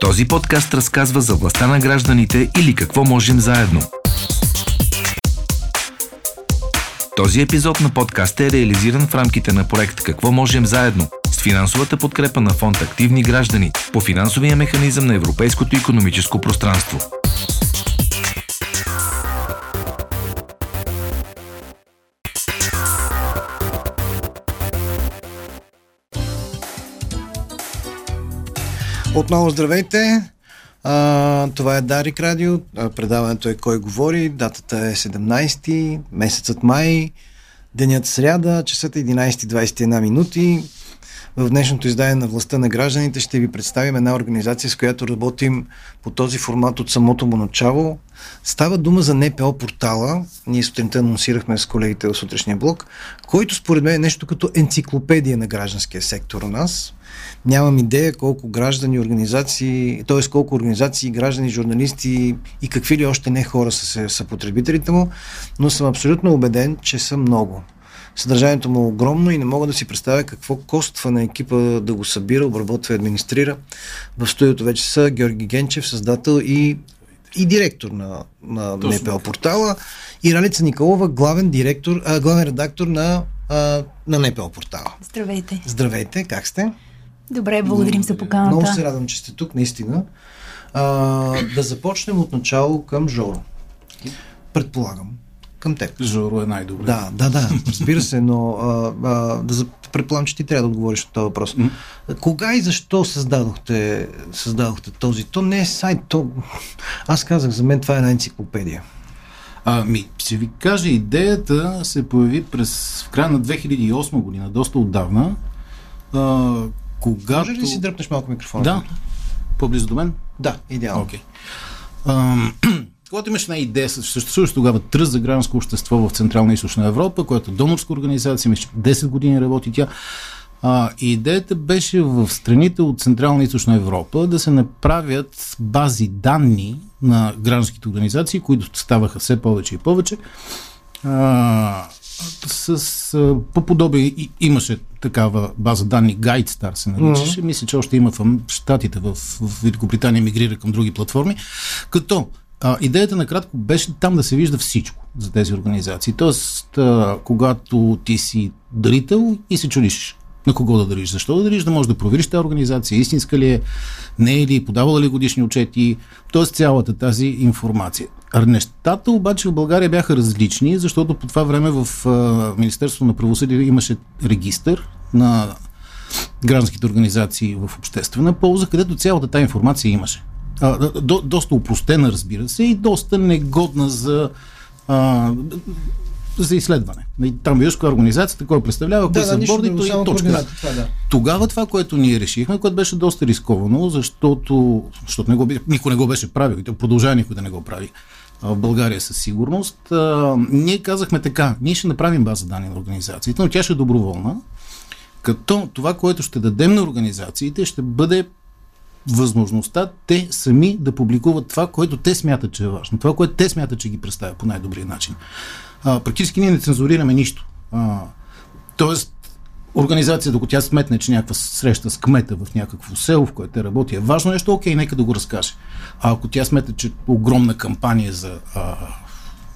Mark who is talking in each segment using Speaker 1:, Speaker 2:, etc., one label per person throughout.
Speaker 1: Този подкаст разказва за властта на гражданите или какво можем заедно. Този епизод на подкаста е реализиран в рамките на проект Какво можем заедно с финансовата подкрепа на фонд Активни граждани по финансовия механизъм на Европейското економическо пространство.
Speaker 2: Отново здравейте! А, това е Дарик Радио. Предаването е Кой говори. Датата е 17, месецът май, денят сряда, часът е 11.21 минути. В днешното издание на властта на гражданите ще ви представим една организация, с която работим по този формат от самото му начало. Става дума за НПО портала. Ние сутринта анонсирахме с колегите в сутрешния блок, който според мен е нещо като енциклопедия на гражданския сектор у нас. Нямам идея колко граждани, организации, т.е. колко организации, граждани, журналисти и какви ли още не хора са, са потребителите му, но съм абсолютно убеден, че са много. Съдържанието му е огромно и не мога да си представя какво коства на екипа да го събира, обработва и администрира. В студиото вече са Георги Генчев, създател и, и директор на, на НПО портала и Ралица Николова, главен, директор, а, главен редактор на, а, на НПО портала.
Speaker 3: Здравейте.
Speaker 2: Здравейте, как сте?
Speaker 3: Добре, благодарим за поканата.
Speaker 2: Много се радвам, че сте тук, наистина. А, да започнем от начало към Жоро. Предполагам, към теб.
Speaker 4: Жоро е най-добре.
Speaker 2: Да, да, да, разбира се, но а, а, да предполагам, че ти трябва да отговориш на този въпрос. Mm. Кога и защо създадохте, създадохте този? То не е сайт, то... Аз казах, за мен това е една енциклопедия.
Speaker 4: Ами, ще ви кажа, идеята се появи през в края на 2008 година, доста отдавна, а, когато...
Speaker 2: Може ли си дръпнеш малко микрофона?
Speaker 4: Да. По-близо до мен?
Speaker 2: Да, идеално.
Speaker 4: Okay. когато имаш една идея, съществуваше тогава тръст за гражданско общество в Централна и Източна Европа, която е донорска организация, мисля, 10 години работи тя. А, идеята беше в страните от Централна и Източна Европа да се направят бази данни на гражданските организации, които ставаха все повече и повече. А, с, а, по подобие имаше такава база данни, GuideStar се наричаше. Mm-hmm. Мисля, че още има в Штатите, в, в Великобритания мигрира към други платформи. Като а, идеята накратко беше там да се вижда всичко за тези организации. Тоест, а, когато ти си дарител и се чудиш на кого да дариш, защо да дариш, да можеш да провериш тази организация, истинска ли е, не е ли, подавала ли годишни отчети, т.е. цялата тази информация. Нещата обаче в България бяха различни, защото по това време в Министерството на правосъдие имаше регистър на гражданските организации в обществена полза, където цялата тази информация имаше. А, до, доста упростена, разбира се, и доста негодна за а, за изследване. Там коя е организацията, кой представлява, кой
Speaker 2: да,
Speaker 4: са
Speaker 2: да,
Speaker 4: бордито и точка.
Speaker 2: Това, да.
Speaker 4: Тогава това, което ние решихме, което беше доста рисковано, защото, защото не го, никой не го беше правил и продължава никой да не го прави в България със сигурност. А, ние казахме така, ние ще направим база данни на организациите, но тя ще е доброволна, като това, което ще дадем на организациите, ще бъде възможността те сами да публикуват това, което те смятат, че е важно. Това, което те смятат, че ги представя по най-добрия начин. Практически ние не цензурираме нищо. А, тоест, организация, докато тя сметне, че някаква среща с кмета в някакво село, в което те работи, е важно нещо, окей, нека да го разкаже. А ако тя сметне, че огромна кампания за, а,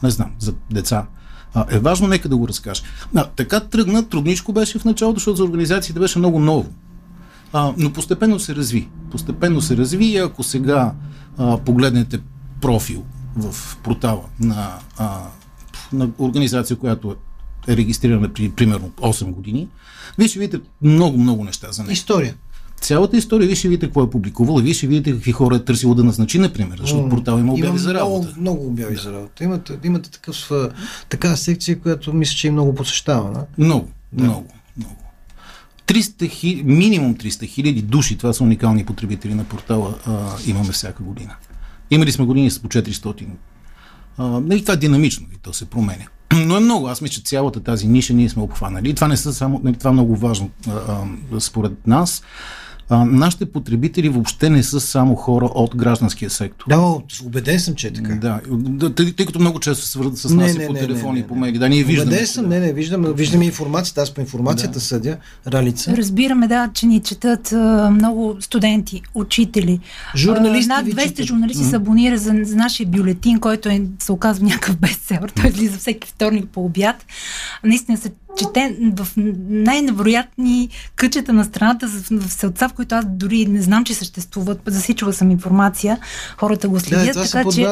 Speaker 4: не знам, за деца, а, е важно, нека да го разкаже. А, така тръгна, трудничко беше в началото, защото за организациите беше много ново. А, но постепенно се разви. Постепенно се разви и ако сега а, погледнете профил в портала на, а, на организация, която е регистрирана при примерно 8 години, вие ще видите много-много неща за нея.
Speaker 2: История.
Speaker 4: Цялата история, вие ще видите какво е публикувала, вие ще видите какви хора е търсило да назначи, например, защото портал има обяви за работа.
Speaker 2: Много, много обяви да. за работа. Имате, имате такъв, такава секция, която мисля, че е много посещавана.
Speaker 4: Много, да. много, много. 300 хи... минимум 300 хиляди души, това са уникални потребители на портала, а, имаме всяка година. Имали сме години с по 400. А, и това е динамично и то се променя. Но е много. Аз мисля, че цялата тази ниша ние сме обхванали. И това не са само. Нали, това е много важно а, а, според нас. А, нашите потребители въобще не са само хора от гражданския сектор.
Speaker 2: Да, убеден съм, че е така.
Speaker 4: Да, тъй, тъй като много често се свързват с нас не, по не, телефони и по мейли. Да, ние виждаме.
Speaker 2: Убеден съм, не, не, виждам, виждаме информацията, аз по информацията да. съдя, Ралица.
Speaker 3: Разбираме, да, че ни четат а, много студенти, учители.
Speaker 2: Журналисти
Speaker 3: а, Над 200 журналисти mm-hmm. се абонира за, за нашия бюлетин, който е, се оказва някакъв бестселър. Той излиза всеки вторник по обяд. Наистина се чете в най-невероятни къчета на страната, в селца, в които аз дори не знам, че съществуват. Засичала съм информация. Хората го следят.
Speaker 2: Да, така че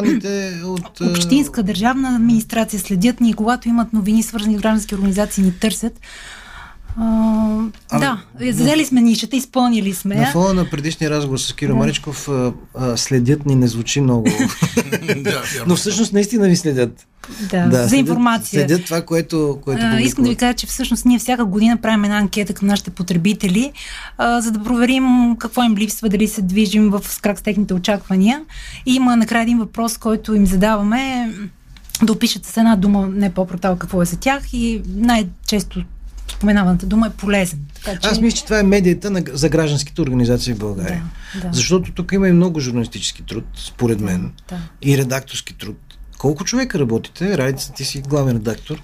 Speaker 2: от...
Speaker 3: общинска, държавна администрация следят ни, когато имат новини, свързани с граждански организации, ни търсят. А, взели сме нишата, изпълнили сме.
Speaker 2: На фона на предишния разговор с Киро да. Маричков а, а, следят ни не звучи много. Но всъщност наистина ви следят.
Speaker 3: Да, да за информация.
Speaker 2: Следят това, което, което
Speaker 3: а, Искам да ви кажа, че всъщност ние всяка година правим една анкета към нашите потребители, а, за да проверим какво им липсва, дали се движим в скрак с техните очаквания. И има накрая един въпрос, който им задаваме да опишат с една дума, не по-портал, какво е за тях и най-често споменаваната дума е полезен.
Speaker 2: Така, че... Аз мисля, че това е медията на, за гражданските организации в България. Да, да. Защото тук има и много журналистически труд, според мен, да. и редакторски труд. Колко човека работите? Радица, ти си главен редактор.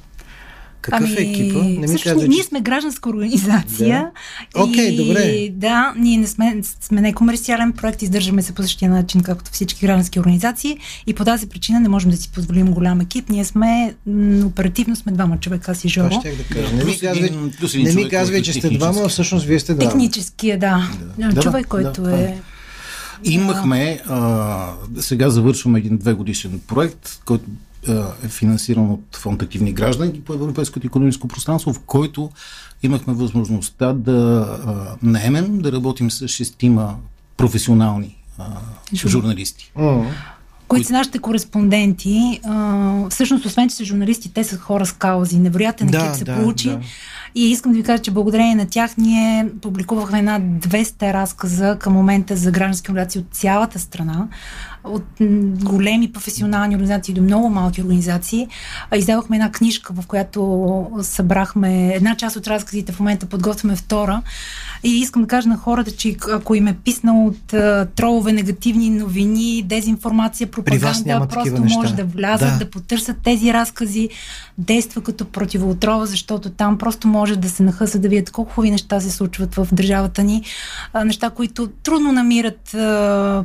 Speaker 2: Какъв ами, е екипа?
Speaker 3: Не ми всъщност, казва, ние сме гражданска организация.
Speaker 2: Да. Окей, okay, добре.
Speaker 3: Да, ние не сме, сме некомерциален проект, издържаме се по същия начин, както всички граждански организации и по тази причина не можем да си позволим голям екип. Ние сме, м, оперативно сме двама човека, си Жоро.
Speaker 2: Да, да кажа. Не ми казвай, не ми казвай че сте двама, а всъщност вие сте двама.
Speaker 3: Технически е, да. да. Човек, да, който да, е...
Speaker 4: Имахме, а, сега завършваме един две годишен проект, който е финансиран от фонд Активни граждани по Европейското економическо пространство, в който имахме възможността да а, наемем, да работим с шестима професионални а, журналисти.
Speaker 3: Mm които са нашите кореспонденти. А, всъщност, освен че са журналисти, те са хора с каузи. Невероятен екип да, се да, получи. Да. И искам да ви кажа, че благодарение на тях ние публикувахме една 200 разказа към момента за граждански организации от цялата страна, от големи професионални организации до много малки организации. Издавахме една книжка, в която събрахме една част от разказите, в момента подготвяме втора. И искам да кажа на хората, че ако им е писнал от тролове, негативни новини, дезинформация, пропаганда, просто може да влязат, да. да потърсят тези разкази, действа като противоотрова, защото там просто може да се нахъсат да видят колко хубави неща се случват в държавата ни. Неща, които трудно намират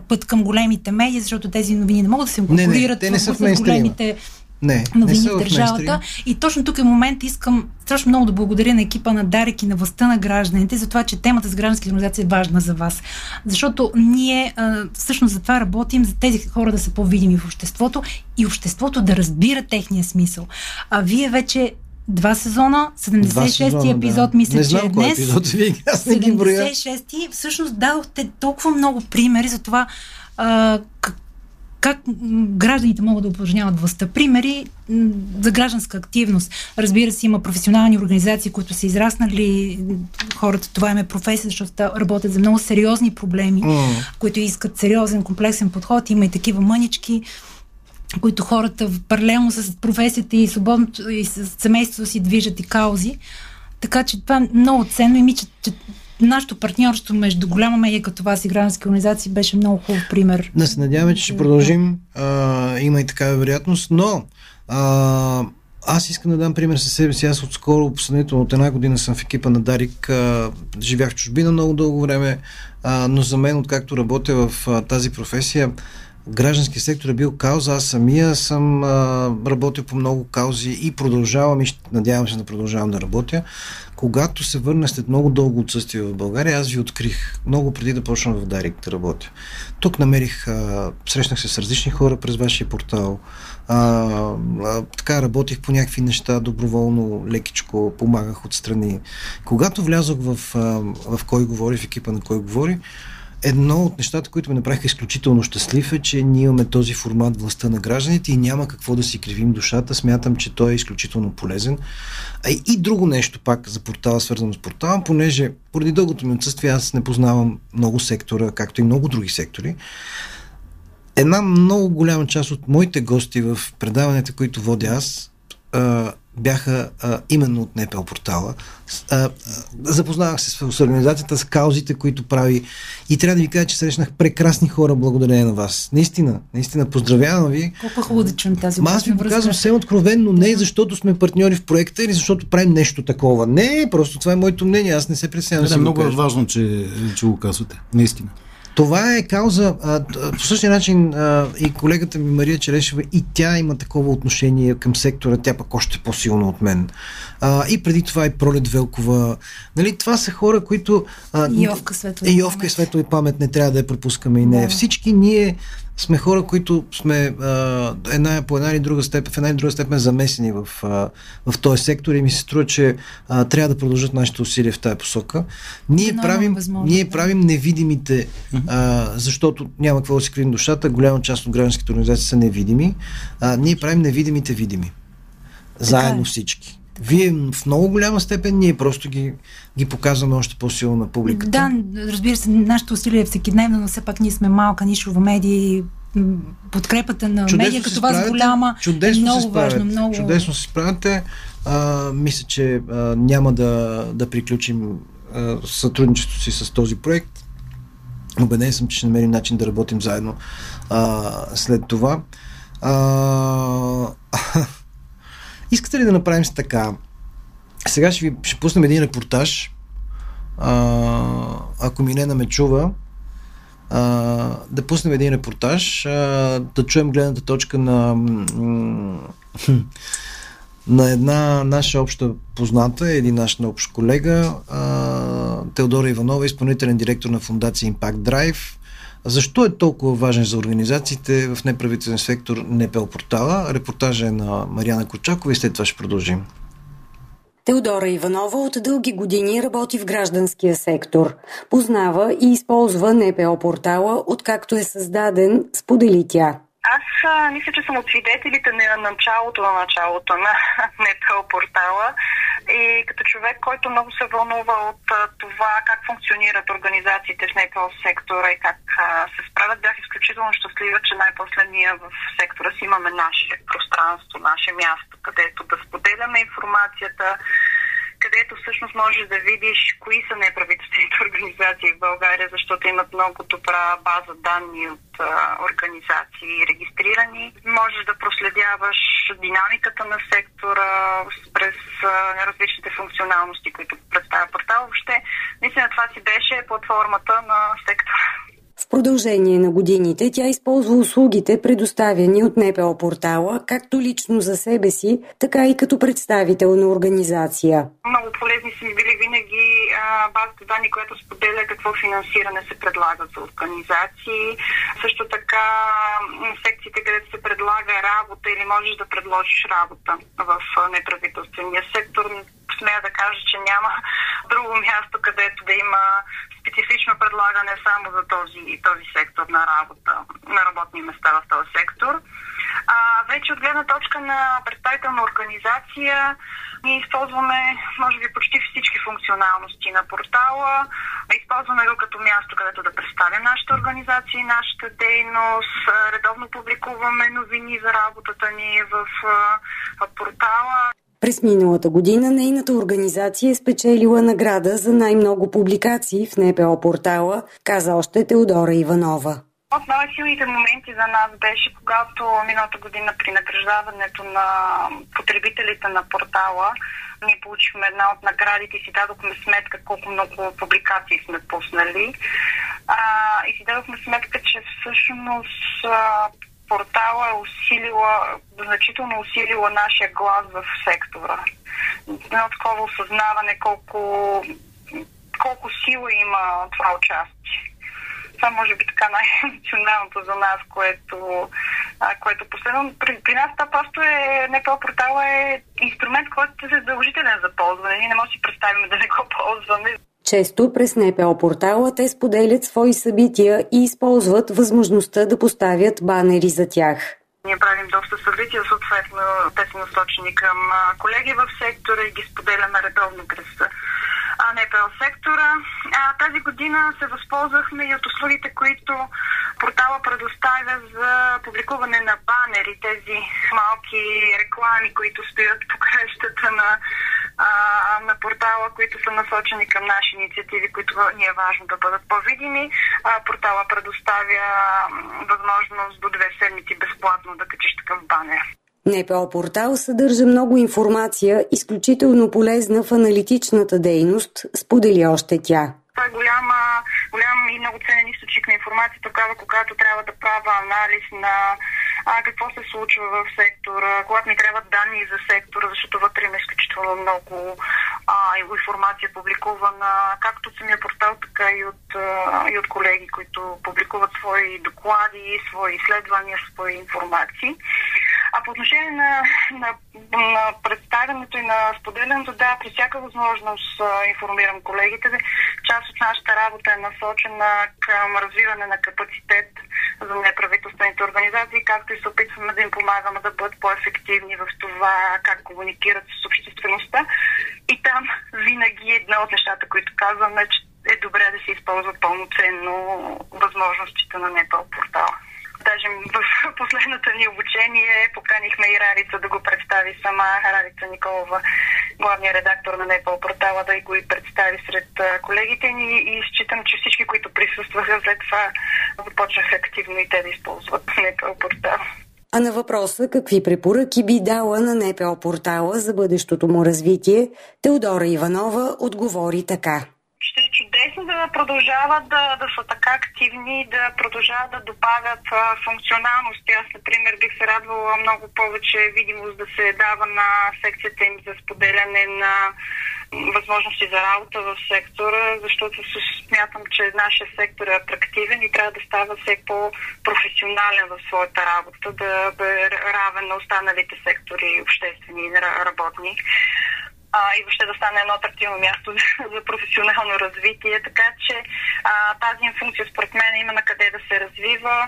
Speaker 3: път към големите медии, защото тези новини не могат да се конкурират не, не,
Speaker 2: те не са в големите
Speaker 3: не, новини не в държавата. И точно тук е момент искам страшно много да благодаря на екипа на Дарек и на властта на гражданите за това, че темата с граждански организации е важна за вас. Защото ние а, всъщност за това работим, за тези хора да са по-видими в обществото и обществото да разбира техния смисъл. А вие вече Два сезона, 76-ти епизод, да. мисля,
Speaker 2: не знам
Speaker 3: че е днес.
Speaker 2: Епизод, аз не ги
Speaker 3: 76-ти, всъщност дадохте толкова много примери за това а, как гражданите могат да упражняват властта. Примери за гражданска активност. Разбира се, има професионални организации, които са израснали хората, това им е професия, защото работят за много сериозни проблеми, mm. които искат сериозен, комплексен подход. Има и такива мънички, които хората паралелно с професията и свободното и с семейството си движат и каузи. Така че това е много ценно и ми, че, че нашето партньорство между голяма медия като вас и граждански организации беше много хубав пример.
Speaker 2: Да се надяваме, че ще продължим. А, има и такава вероятност, но а, аз искам да дам пример със себе си. Аз отскоро, последователно от една година съм в екипа на Дарик. А, живях в чужбина много дълго време, а, но за мен, откакто работя в а, тази професия, граждански сектор е бил кауза. Аз самия съм а, работил по много каузи и продължавам и надявам се да продължавам да работя. Когато се върна след много дълго отсъствие в България, аз ви открих много преди да почна в Дарик да работя. Тук намерих, а, срещнах се с различни хора през вашия портал. А, а, така работих по някакви неща, доброволно, лекичко, помагах отстрани. Когато влязох в, а, в Кой говори, в екипа на Кой говори, едно от нещата, които ме направиха изключително щастлив е, че ние имаме този формат властта на гражданите и няма какво да си кривим душата. Смятам, че той е изключително полезен. А и друго нещо пак за портала, свързано с портала, понеже поради дългото ми отсъствие аз не познавам много сектора, както и много други сектори. Една много голяма част от моите гости в предаванията, които водя аз, бяха а, именно от НПЛ портала. А, а, запознавах се с, с организацията, с каузите, които прави. И трябва да ви кажа, че срещнах прекрасни хора благодарение на вас. Наистина, наистина, поздравявам ви.
Speaker 3: Колко хубаво да чуем тази
Speaker 2: Аз ви го казвам съвсем откровенно, не защото сме партньори в проекта или защото правим нещо такова. Не, просто това е моето мнение. Аз не се пресявам.
Speaker 4: Да, много е важно, че, че го казвате. Наистина.
Speaker 2: Това е кауза. А, по същия начин а, и колегата ми Мария Черешева, и тя има такова отношение към сектора, тя пък още по-силно от мен. А, и преди това и Пролет Велкова. Нали, това са хора, които...
Speaker 3: А, Йовка Светло и
Speaker 2: Йовка и Светло и памет не трябва да я пропускаме и не. Да. Всички ние сме хора, които сме а, една, по една или друга степен, в една или друга степен замесени в, а, в този сектор и ми се струва, че а, трябва да продължат нашите усилия в тази посока. Ние, да, правим, ние да. правим невидимите, а, защото няма какво да си крием душата, голяма част от гражданските организации са невидими. А, ние правим невидимите видими. Заедно е. всички. Вие в много голяма степен ние просто ги, ги показваме още по-силно на публиката.
Speaker 3: Да, разбира се, нашето усилие е всекидневно, но все пак ние сме малка нишова медия подкрепата на чудесно медия като вас голяма чудесно е много важно. Много...
Speaker 2: Чудесно се справяте. А, мисля, че а, няма да, да приключим а, сътрудничеството си с този проект. Обеден съм, че ще намерим начин да работим заедно а, след това. А, Искате ли да направим с така? Сега ще ви ще пуснем един репортаж. А, ако Милена ме чува, а, да пуснем един репортаж, а, да чуем гледната точка на на една наша обща позната, един наш общ колега, а, Теодора Иванова, изпълнителен директор на фундация Impact Drive, защо е толкова важен за организациите в неправителствен сектор НПЛ портала? Репортажа е на Марияна Кочакова и след това ще продължим.
Speaker 5: Теодора Иванова от дълги години работи в гражданския сектор. Познава и използва НПО портала, откакто е създаден, сподели тя.
Speaker 6: Аз а, мисля, че съм от свидетелите на началото на началото на НПО портала. И като човек, който много се вълнува от а, това как функционират организациите в НПО сектора и как а, се справят, бях изключително щастлива, че най-после ние в сектора си имаме наше пространство, наше място, където да споделяме информацията, където всъщност можеш да видиш кои са неправителствените организации в България, защото имат много добра база данни от а, организации регистрирани. Можеш да проследяваш динамиката на сектора през а, различните функционалности, които представя портал. Въобще, наистина това си беше платформата на сектора.
Speaker 5: Продължение на годините тя използва услугите, предоставяни от НПО портала, както лично за себе си, така и като представител на организация.
Speaker 6: Много полезни са ми били винаги базата данни, която споделя какво финансиране се предлага за организации. Също така секциите, където се предлага работа или можеш да предложиш работа в неправителствения сектор. Смея да кажа, че няма друго място, където да има специфично предлагане само за този, този сектор на работа, на работни места в този сектор. А, вече от гледна точка на представителна организация, ние използваме, може би, почти всички функционалности на портала. Използваме го като място, където да представим нашата организация и нашата дейност. Редовно публикуваме новини за работата ни в, портала.
Speaker 5: През миналата година нейната организация е спечелила награда за най-много публикации в НПО портала, каза още Теодора Иванова.
Speaker 6: От най-силните моменти за нас беше, когато миналата година при награждаването на потребителите на портала ние получихме една от наградите и си дадохме сметка колко много публикации сме пуснали. А, и си дадохме сметка, че всъщност портала е усилила, значително усилила нашия глас в сектора. Едно такова осъзнаване колко, колко сила има това участие. Това може би така най-емоционалното за нас, което, а, което последно. При, при нас това просто е, това портала е инструмент, който е задължителен за ползване. Ние не можем да си представим да не го ползваме.
Speaker 5: Често през НПО портала те споделят свои събития и използват възможността да поставят банери за тях.
Speaker 6: Ние правим доста събития, съответно те са насочени към колеги в сектора и ги споделяме редовно през НПО сектора. А, тази година се възползвахме и от услугите, които портала предоставя за публикуване на банери, тези малки реклами, които стоят покрай становищата на, а, на портала, които са насочени към наши инициативи, които ни е важно да бъдат по-видими. А, портала предоставя възможност до две седмици безплатно да качиш такъв банер.
Speaker 5: НПО портал съдържа много информация, изключително полезна в аналитичната дейност, сподели още тя.
Speaker 6: Това е голяма, голям и много ценен източник на информация, тогава когато трябва да правя анализ на а, какво се случва в сектора, когато ми трябват данни за сектора, защото вътре има изключително много а, информация публикувана, както от самия портал, така и от, а, и от колеги, които публикуват свои доклади, свои изследвания, свои информации. По отношение на, на, на представянето и на споделянето, да, при всяка възможност а, информирам колегите. Част от нашата работа е насочена към развиване на капацитет за неправителствените организации, както и се опитваме да им помагаме да бъдат по-ефективни в това как комуникират с обществеността. И там винаги една от нещата, които казваме, че е добре да се използват пълноценно възможностите на НЕПАЛ портала. Даже в последното ни обучение поканихме и Рарица да го представи сама. Рарица Николова, главният редактор на Непал портала, да и го и представи сред колегите ни и считам, че всички, които присъстваха след това, започнаха активно и те да използват Непал портал.
Speaker 5: А на въпроса какви препоръки би дала на НПО портала за бъдещото му развитие, Теодора Иванова отговори така
Speaker 6: чудесно да продължават да, да са така активни, да продължават да добавят а, функционалности. Аз, например, бих се радвала много повече видимост да се дава на секцията им за споделяне на възможности за работа в сектора, защото смятам, че нашия сектор е атрактивен и трябва да става все по-професионален в своята работа, да, да е равен на останалите сектори, обществени и работни а, и въобще да стане едно атрактивно място за, професионално развитие. Така че а, тази функция според мен има на къде да се развива.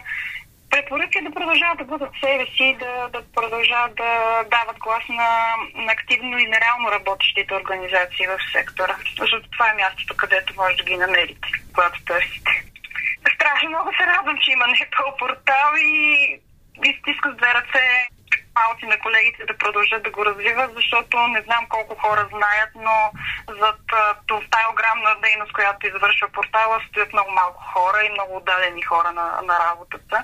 Speaker 6: Препоръка е да продължават да бъдат себе си, да, да продължават да дават глас на, на активно и нереално работещите организации в сектора. Защото това е мястото, където може да ги намерите, когато търсите. Страшно много се радвам, че има НПО портал и изтиска с две ръце палци на колегите да продължат да го развиват, защото не знам колко хора знаят, но зад тази огромна дейност, която извършва портала, стоят много малко хора и много отдадени хора на, на работата.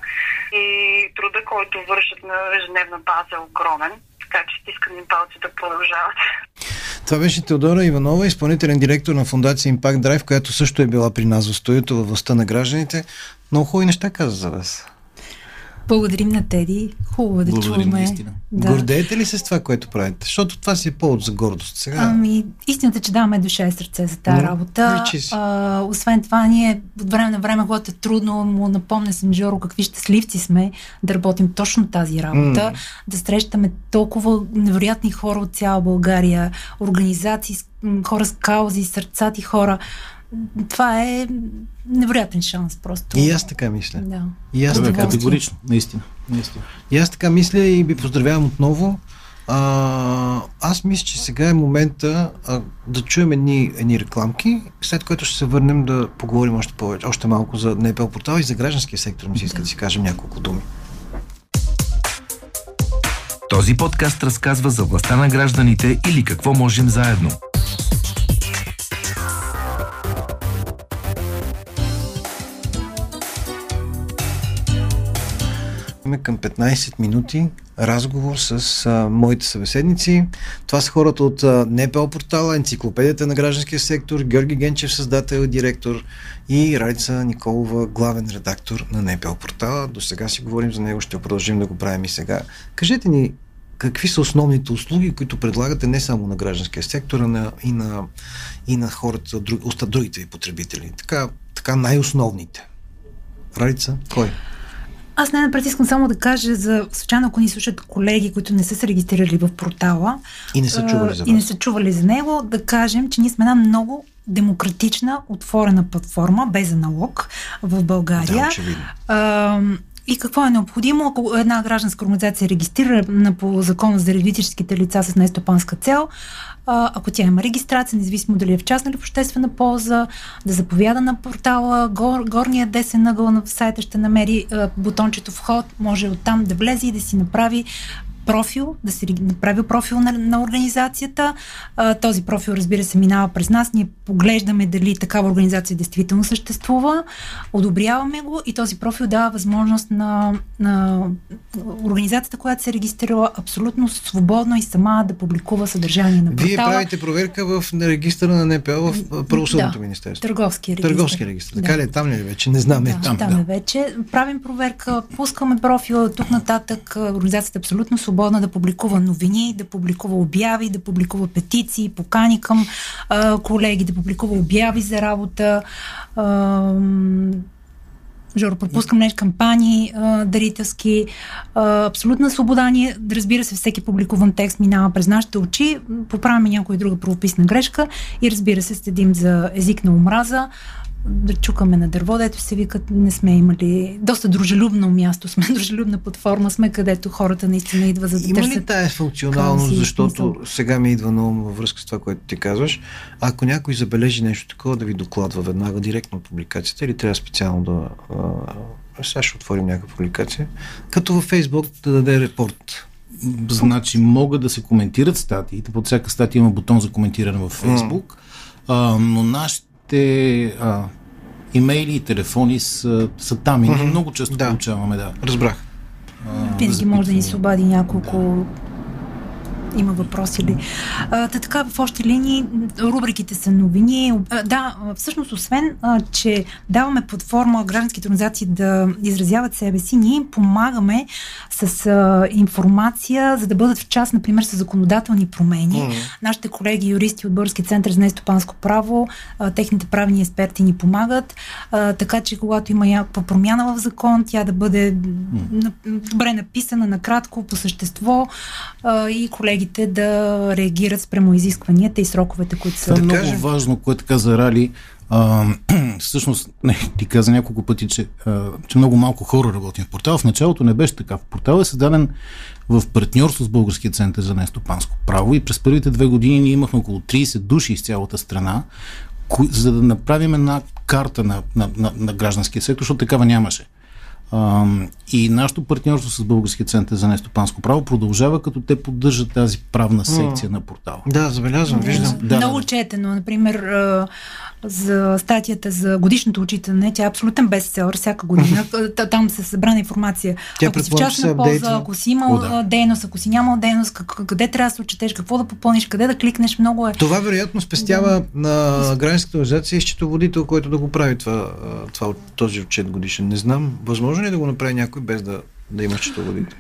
Speaker 6: И труда, който вършат на ежедневна база е огромен. Така че стискам им палци да продължават.
Speaker 2: Това беше Теодора Иванова, изпълнителен директор на фундация Impact Drive, която също е била при нас в студиото във властта на гражданите. Много хубави неща каза за вас.
Speaker 3: Благодарим на Теди. Хубаво да Благодарим, чуваме.
Speaker 2: Наистина. Да. Гордеете ли се с това, което правите? Защото това си е повод за гордост сега.
Speaker 3: Ами, истината, че даваме душа и сърце за тази работа. А, освен това, ние от време на време, когато е трудно, му напомня съм Жоро какви щастливци сме да работим точно тази работа, mm. да срещаме толкова невероятни хора от цяла България, организации, хора с каузи, сърцати хора това е невероятен шанс просто.
Speaker 2: И аз така мисля.
Speaker 3: Да.
Speaker 2: И аз
Speaker 4: така. Категорично, наистина. наистина.
Speaker 2: И аз така мисля и ви поздравявам отново. А, аз мисля, че сега е момента а, да чуем едни, едни рекламки, след което ще се върнем да поговорим още повече, още малко за НПЛ портал и за гражданския сектор. Ми се иска да. да си кажем няколко думи.
Speaker 1: Този подкаст разказва за властта на гражданите или какво можем заедно –
Speaker 2: пристъпваме към 15 минути разговор с а, моите събеседници. Това са хората от а, НПО портала, енциклопедията на гражданския сектор, Георги Генчев, създател и директор и Райца Николова, главен редактор на НПО портала. До сега си говорим за него, ще продължим да го правим и сега. Кажете ни, какви са основните услуги, които предлагате не само на гражданския сектор, а на, и, на, и на хората, друг, другите ви потребители? Така, така най-основните. Райца, кой?
Speaker 3: Аз най-напред искам само да кажа за случайно, ако ни слушат колеги, които не са се регистрирали в портала
Speaker 2: и не са чували за,
Speaker 3: и не са чували за него, да кажем, че ние сме една много демократична, отворена платформа, без налог в България. Да, и какво е необходимо, ако една гражданска организация регистрирана по закона за юридическите лица с нестопанска цел, ако тя има регистрация, независимо дали е в частна или в обществена полза, да заповяда на портала, гор, горния десен ъгъл на сайта ще намери бутончето вход, може оттам да влезе и да си направи профил, да се направи профил на, на организацията. А, този профил, разбира се, минава през нас. Ние поглеждаме дали такава организация действително съществува, одобряваме го и този профил дава възможност на, на организацията, която се е регистрира абсолютно свободно и сама да публикува съдържание на портала.
Speaker 2: Вие правите проверка в регистъра на НПО в правосъдното да, министерство.
Speaker 3: Търговски регистр.
Speaker 2: Търговски регистр. Да. Така ли? Е? Там ли е вече? Не знам.
Speaker 3: Да, там, там да. е вече. Правим проверка, пускаме профила тук нататък. Организацията е абсолютно свободна да публикува новини, да публикува обяви, да публикува петиции, покани към а, колеги, да публикува обяви за работа. А, Жоро, пропускам нещо, кампании а, дарителски, а, абсолютна свобода. Ние, разбира се, всеки публикуван текст минава през нашите очи, поправяме някоя друга правописна грешка и разбира се, следим за език на омраза да чукаме на дърво, дето се викат, не сме имали доста дружелюбно място сме, дружелюбна платформа сме, където хората наистина идват за да
Speaker 2: Има ли тая функционалност, защото сега ми идва на ум във връзка с това, което ти казваш, ако някой забележи нещо такова, да ви докладва веднага директно от публикацията или трябва специално да сега ще отворим някаква публикация, като във Фейсбук да даде репорт
Speaker 4: Значи могат да се коментират статиите. Под всяка статия има бутон за коментиране във Фейсбук. Mm. но нашите нашите а, имейли и телефони са, са там и mm-hmm. много често да. получаваме, да.
Speaker 2: Разбрах.
Speaker 3: Винаги може да ни се обади няколко има въпроси ли. Та така, в още линии, рубриките са новини. А, да, всъщност, освен, а, че даваме платформа гражданските организации да изразяват себе си, ние им помагаме с а, информация, за да бъдат в част, например, с законодателни промени. Mm-hmm. Нашите колеги юристи от Български център за нестопанско право, а, техните правни експерти ни помагат, а, така че когато има някаква промяна в закон, тя да бъде mm-hmm. добре написана, накратко, по същество а, и колеги колегите да реагират спрямо изискванията и сроковете, които са.
Speaker 4: Това е много важно, което каза Рали. А, всъщност, не, ти каза няколко пъти, че, а, че много малко хора работят в портала. В началото не беше така. В портал е създаден в партньорство с Българския център за нестопанско право и през първите две години ние имахме около 30 души из цялата страна, кои, за да направим една карта на, на, на, на гражданския сектор, защото такава нямаше. А, и нашето партньорство с Българския център за нестопанско право продължава, като те поддържат тази правна секция mm. на портала.
Speaker 2: Да, забелязвам, виждам.
Speaker 3: Да, Много да. четено. Например, за статията за годишното учитане. Тя е абсолютен бестселър всяка година. Там се събрана информация.
Speaker 2: Тя ако си в частна полза,
Speaker 3: ако си имал О, да. дейност, ако си нямал дейност, къде трябва да се отчетеш, какво да попълниш, къде да кликнеш, много е.
Speaker 2: Това вероятно спестява да. на гражданската организация и счетоводител, който да го прави това, това, този отчет годишен. Не знам, възможно ли е да го направи някой без да, да има счетоводител?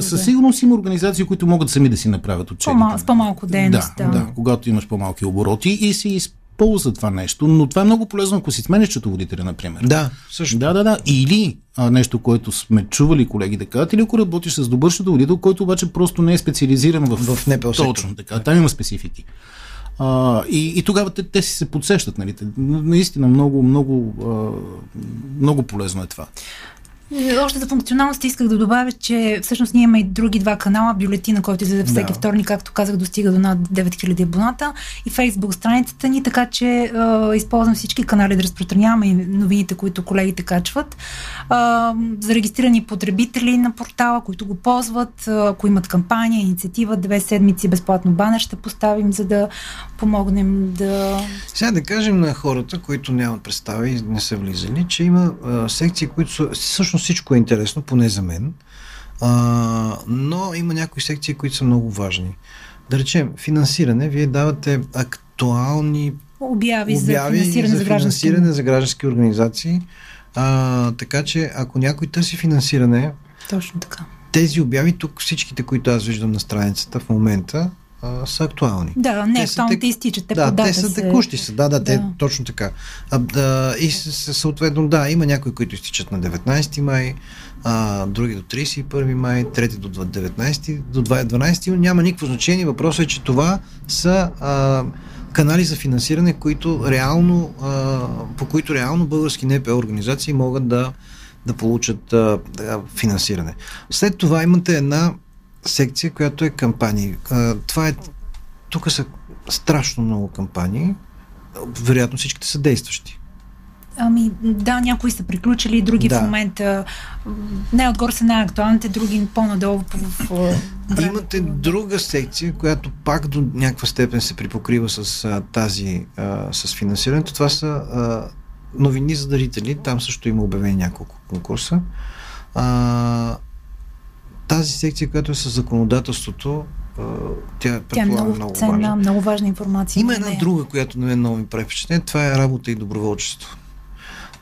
Speaker 4: Със сигурност има организации, които могат сами да си направят отчети.
Speaker 3: По-мал, с по-малко дейност.
Speaker 4: Да, да. да, когато имаш по-малки обороти и си използва това нещо, но това е много полезно, ако си смениш счетоводителя, например.
Speaker 2: Да, също.
Speaker 4: Да, да, да. Или а, нещо, което сме чували колеги да кажат, или ако работиш с добър счетоводител, който обаче просто не е специализиран в,
Speaker 2: в НПО
Speaker 4: Точно така. Там има специфики. А, и, и тогава те, те си се подсещат. Нали? Наистина много, много, много полезно е това.
Speaker 3: Още за функционалност исках да добавя, че всъщност ние имаме и други два канала. Бюлетина, който излезе всеки да. вторник, както казах, достига до над 9000 абоната и Фейсбук страницата ни, така че е, използвам всички канали да разпространяваме новините, които колегите качват. Е, за регистрирани потребители на портала, които го ползват, ако имат кампания, инициатива, две седмици безплатно банер ще поставим, за да помогнем да...
Speaker 2: Сега да кажем на хората, които нямат представа и не са влизали, че има а, секции, които са всъщност всъщност всичко е интересно, поне за мен. А, но има някои секции, които са много важни. Да речем, финансиране, вие давате актуални
Speaker 3: обяви, обяви за финансиране за,
Speaker 2: за, финансиране за граждански организации. А, така че, ако някой търси финансиране,
Speaker 3: точно така.
Speaker 2: Тези обяви тук, всичките, които аз виждам на страницата в момента, а, са актуални.
Speaker 3: Да, не, те актуалните тек... изтичат. Те
Speaker 2: да, те са текущи са. Да, да, да, те точно така. А, да, и съответно, да, има някои, които изтичат на 19 май, а, други до 31 май, трети до 19, до 12. Няма никакво значение. Въпросът е, че това са а, канали за финансиране, които реално, а, по които реално български НПО организации могат да, да получат а, финансиране. След това имате една секция, която е кампании. Това е. Тук са страшно много кампании. Вероятно всичките са действащи.
Speaker 3: Ами да, някои са приключили, други да. в момента не отгоре са най-актуалните, други по-надолу в, в,
Speaker 2: в Имате друга секция, която пак до някаква степен се припокрива с а, тази, а, с финансирането. Това са а, новини за дарители. Там също има обявени няколко конкурса. А, тази секция, която е с законодателството, тя,
Speaker 3: тя е много, много ценна, важна. много важна информация.
Speaker 2: Има една друга, която на мен много ми прави впечатление. Това е работа и доброволчество.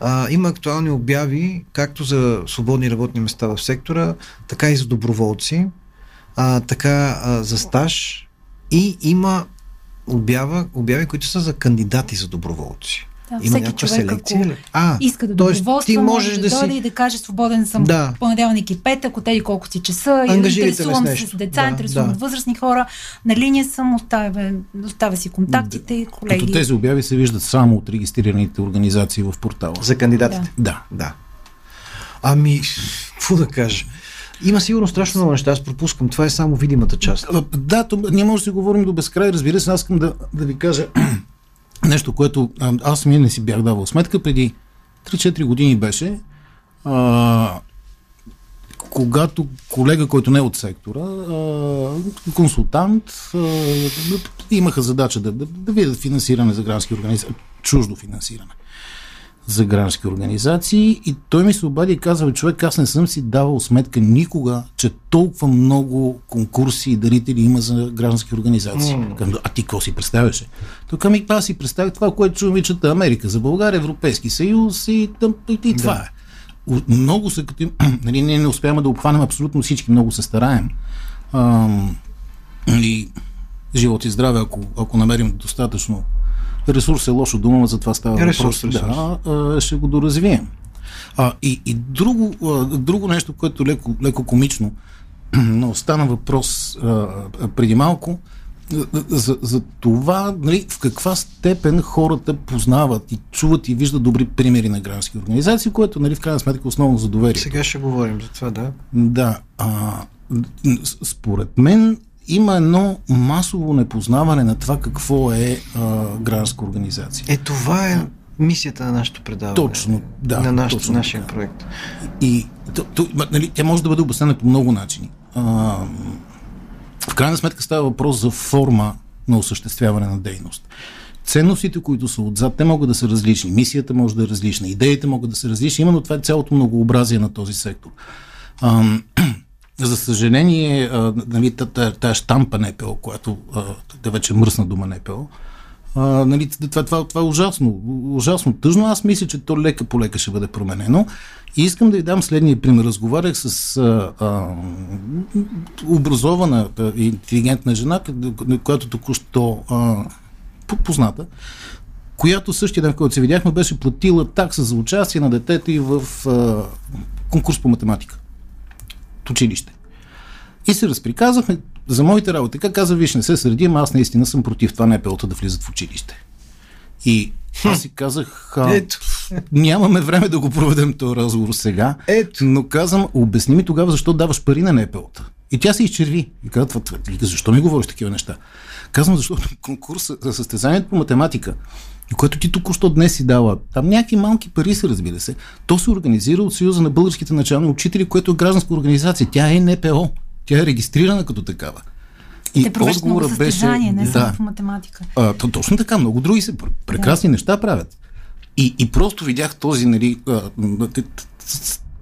Speaker 2: А, има актуални обяви, както за свободни работни места в сектора, така и за доброволци, а, така а, за стаж и има обява, обяви, които са за кандидати за доброволци.
Speaker 3: Да, Има всеки човек, селекция, ако а, иска да доброволства, ти можеш да, да дойде си... и да каже свободен съм да. понеделник и петък, от колко си часа, интересувам се с деца, да, интересувам да. възрастни хора, на линия съм, оставя, оставя си контактите и колеги.
Speaker 4: Като тези обяви се виждат само от регистрираните организации в портала.
Speaker 2: За кандидатите?
Speaker 4: Да.
Speaker 2: да. Ами, какво да кажа? Има сигурно страшно много неща, аз пропускам. Това е само видимата част.
Speaker 4: Да, то, ние може да си говорим до безкрай. Разбира се, аз искам да, да ви кажа Нещо, което аз самия не си бях давал сметка, преди 3-4 години беше, а, когато колега, който не е от сектора, а, консултант, а, имаха задача да, да, да видят финансиране за граждански организации, чуждо финансиране за граждански организации и той ми се обади и казва, човек, аз не съм си давал сметка никога, че толкова много конкурси и дарители има за граждански организации. Mm. А ти какво си представяше? Тук ми аз си представях това, което чувам чета Америка за България, Европейски съюз и, и, и това да. е. Много се като... Нали, ние не успяваме да обхванем абсолютно всички, много се стараем. А, и живот и здраве, ако, ако намерим достатъчно Ресурс е лошо дума, за това става ресурс, въпрос. Ресурс. Да, ще го доразвием. А, и и друго, друго нещо, което леко, леко комично, но стана въпрос а, преди малко, за, за това нали, в каква степен хората познават и чуват и виждат добри примери на граждански организации, което нали, в крайна сметка е основно за доверие.
Speaker 2: Сега ще говорим за това, да.
Speaker 4: Да. А, според мен има едно масово непознаване на това какво е а, гражданска организация.
Speaker 2: Е, това е мисията на нашето предаване.
Speaker 4: Точно, да.
Speaker 2: На наш,
Speaker 4: точно,
Speaker 2: нашия да. проект.
Speaker 4: И то, то, нали, тя може да бъде обяснена по много начини. А, в крайна сметка става въпрос за форма на осъществяване на дейност. Ценностите, които са отзад, те могат да са различни. Мисията може да е различна, идеите могат да са различни. Именно това е цялото многообразие на този сектор. А, за съжаление, нали, тая штампа НПО, която да вече мръсна дума НПО, нали, това, това, това е ужасно, ужасно тъжно. Аз мисля, че то лека по лека ще бъде променено. И искам да ви дам следния пример. Разговарях с а, а, образована, интелигентна жена, която току-що а, позната, която същия ден, в който се видяхме, беше платила такса за участие на детето и в а, конкурс по математика училище. И се разприказахме за моите работи. Как каза, виж, не се сърдим, аз наистина съм против това НПО-та да влизат в училище. И аз си казах, а, Ето. нямаме време да го проведем този разговор сега, Ето. но казвам, обясни ми тогава защо даваш пари на НПО-та. И тя се изчерви. И казва, защо ми говориш такива неща? Казвам, защото конкурс, състезанието по математика, което ти току-що днес си дала, там някакви малки пари се, разбира се, то се организира от Съюза на българските начални учители, което е гражданска организация. Тя е НПО. Тя е регистрирана като такава.
Speaker 3: И Те отговора беше... не да, само в математика.
Speaker 4: А, то, точно така, много други се прекрасни да. неща правят. И, и просто видях този, нали,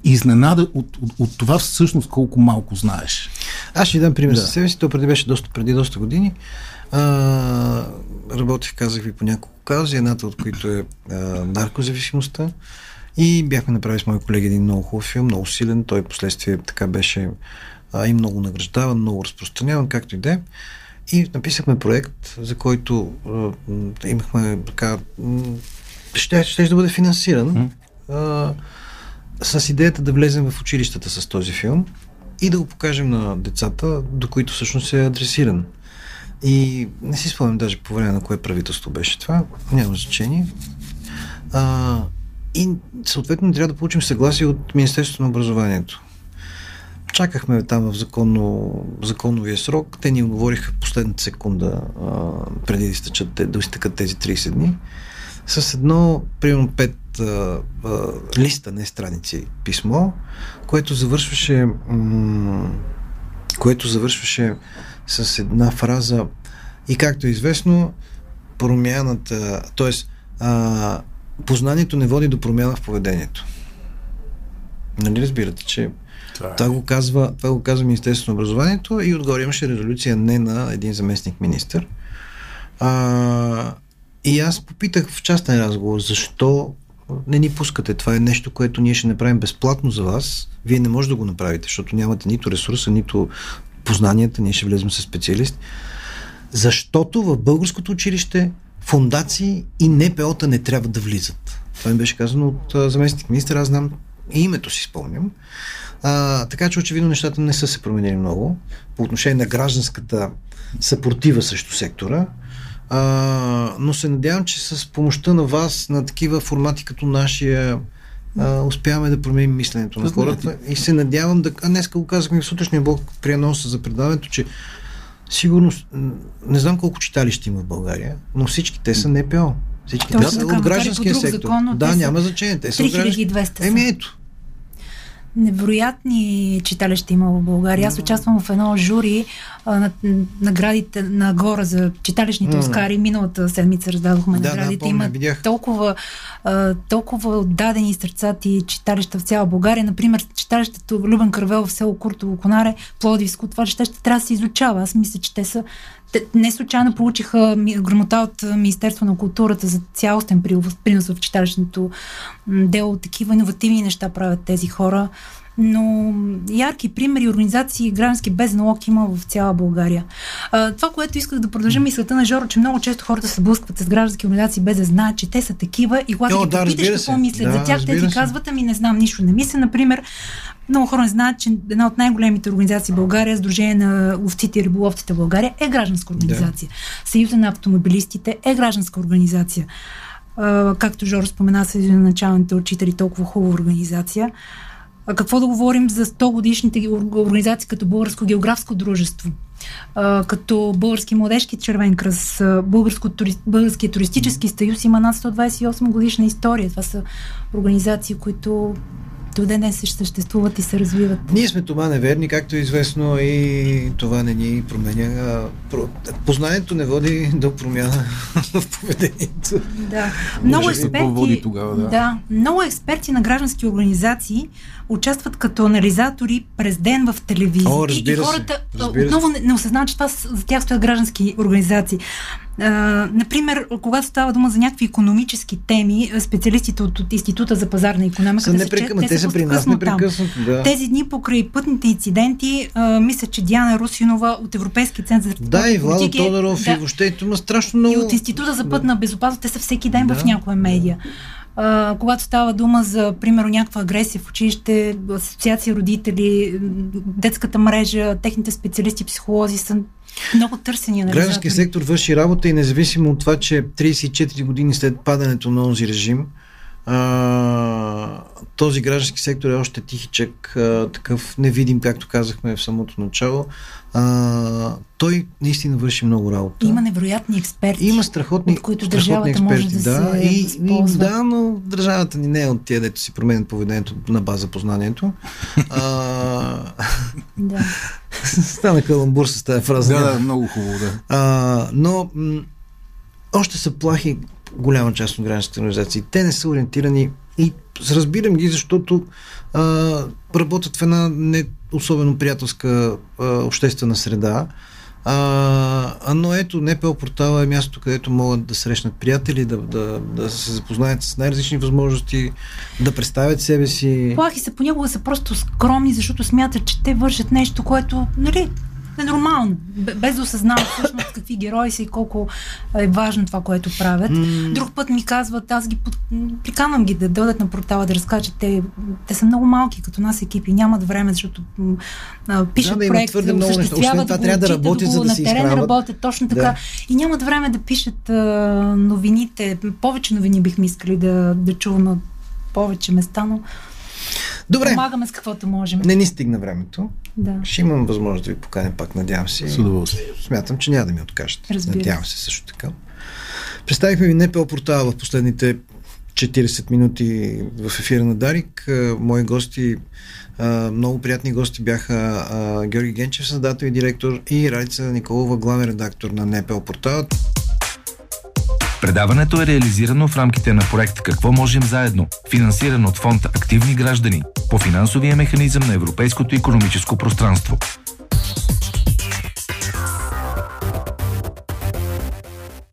Speaker 4: изненада от, от, от това всъщност колко малко знаеш.
Speaker 2: Аз ще дам пример да. за себе си. То преди беше доста, преди доста години. А, работих, казах ви, по няколко кази, едната от които е а, наркозависимостта. И бяхме направили с мои колеги един много хубав филм, много силен. Той последствие така беше а, и много награждаван, много разпространяван, както и да е. И написахме проект, за който а, имахме така. Ще, ще да бъде финансиран. А, с идеята да влезем в училищата с този филм и да го покажем на децата, до които всъщност е адресиран. И не си спомням даже по време на кое правителство беше това, няма значение. А, и съответно трябва да получим съгласие от Министерството на образованието. Чакахме там в законно, законовия срок. Те ни отговориха последната секунда а, преди да изтъкат, да тези 30 дни. С едно, примерно 5 а, а, листа, не страници писмо, което завършваше м- което завършваше с една фраза и както е известно, промяната, т.е. познанието не води до промяна в поведението. Нали разбирате, че това, е. това, го казва, това го казва Министерството на образованието и отгоре имаше резолюция не на един заместник министр. А, и аз попитах в частен разговор, защо не ни пускате. Това е нещо, което ние ще направим безплатно за вас. Вие не можете да го направите, защото нямате нито ресурса, нито познанията. Ние ще влезем с специалист. Защото в българското училище фундации и НПО-та не трябва да влизат. Това ми беше казано от заместник министър. Аз знам и името си спомням. А, така че очевидно нещата не са се променили много по отношение на гражданската съпротива срещу сектора. А, но се надявам, че с помощта на вас, на такива формати като нашия, а, успяваме да променим мисленето на хората. И се надявам да. А днес го казахме в сутрешния блок при анонса за предаването, че сигурно не знам колко читалища има в България, но всички те са НПО. Всички
Speaker 3: те са от гражданския сектор. Закон,
Speaker 2: да, няма значение. Те са
Speaker 3: 3200
Speaker 2: Еми ето
Speaker 3: невероятни читалища има в България. Аз участвам в едно жури а, на наградите на гора за читалищните. Оскари. Миналата седмица раздадохме да, наградите. Да, помня, има толкова, а, толкова отдадени сърцати читалища в цяла България. Например, читалището Любен Кървел в село Куртово Конаре, Плодивско, това ще трябва да се изучава. Аз мисля, че те са те не случайно получиха грамота от Министерство на културата за цялостен принос в читалищното дело. Такива иновативни неща правят тези хора. Но ярки примери, организации граждански без налог има в цяла България. А, това, което исках да продължа мисълта на Жоро, че много често хората се блъскват с граждански организации без да знаят, че те са такива и когато ги да, попиташ какво мислят да, за тях, те ти казват, ами не знам нищо, не мисля. Например, много хора не знаят, че една от най-големите организации в България, Сдружение на ловците и риболовците в България, е гражданска организация. Да. Съюза на автомобилистите е гражданска организация. А, както Жоро спомена, Съюза на началните учители, толкова хубава организация. А какво да говорим за 100 годишните организации като Българско географско дружество, като Български младежки червен кръст, Българско, тури... Българския туристически съюз има над 128 годишна история. Това са организации, които до се съществуват и се развиват.
Speaker 2: Ние сме това неверни, както е известно и това не ни променя. Познанието не води до промяна в поведението.
Speaker 3: Да. Много експерти, да. да. много експерти на граждански организации участват като анализатори през ден в телевизия.
Speaker 2: О, и хората
Speaker 3: се, отново не, не осъзнават, че това за тях стоят граждански организации. А, например, когато става дума за някакви економически теми, специалистите от, от Института за пазарна економика,
Speaker 2: са непрекъ... те, те са при нас непрекъснато. Да.
Speaker 3: Тези дни покрай пътните инциденти, а, мисля, че Диана Русинова от Европейския център за
Speaker 2: Да, и Владо Тодоров, да, и въобще има страшно много.
Speaker 3: И от Института за пътна да. безопасност, те са всеки ден да. в някоя медия. А, когато става дума за, примерно, някаква агресия в училище, асоциация родители, детската мрежа, техните специалисти, психолози са много търсени.
Speaker 2: Граждански сектор върши работа и независимо от това, че 34 години след падането на този режим, а, този граждански сектор е още тихичък, такъв невидим, както казахме в самото начало. А, той наистина върши много работа.
Speaker 3: Има невероятни експерти.
Speaker 2: Има страхотни, от които страхотни експерти, може да, да се и, и, да, но държавата ни не е от тия, дето си променят поведението на база познанието. а, да. Стана каламбур с тази фраза.
Speaker 4: Да, да, много хубаво, да.
Speaker 2: А, но м- още са плахи голяма част от гражданските организации. Те не са ориентирани и разбирам ги, защото а, работят в една не особено приятелска а, обществена среда. А, но ето, НПО портала е място, където могат да срещнат приятели, да, да, да се запознаят с най-различни възможности, да представят себе си.
Speaker 3: Плахи са понякога са просто скромни, защото смятат, че те вършат нещо, което, нали, е нормално, без да осъзнават всъщност какви герои са и колко е важно това, което правят. Mm. Друг път ми казват, аз ги под... приканвам ги да дойдат на портала да разкажат, че те, те са много малки като нас екипи, нямат време, защото а, пишат да, проект,
Speaker 2: твърде много неща. Освен това трябва да работят, за да
Speaker 3: на
Speaker 2: се
Speaker 3: терен изхранват. работят точно така. Да. И нямат време да пишат а, новините. Повече новини бихме искали да, да чуваме повече места, но
Speaker 2: Добре.
Speaker 3: Помагаме с каквото можем.
Speaker 2: Не ни стигна времето.
Speaker 3: Да.
Speaker 2: Ще имам възможност да ви поканя пак, надявам се.
Speaker 4: С удоволствие.
Speaker 2: Смятам, че няма да ми откажете.
Speaker 3: Разбира.
Speaker 2: Надявам се също така. Представихме ви НПО портала в последните 40 минути в ефира на Дарик. Мои гости, много приятни гости бяха Георги Генчев, създател и директор и Ралица Николова, главен редактор на НПО портал.
Speaker 1: Предаването е реализирано в рамките на проект Какво можем заедно, финансиран от фонд Активни граждани по финансовия механизъм на Европейското економическо пространство.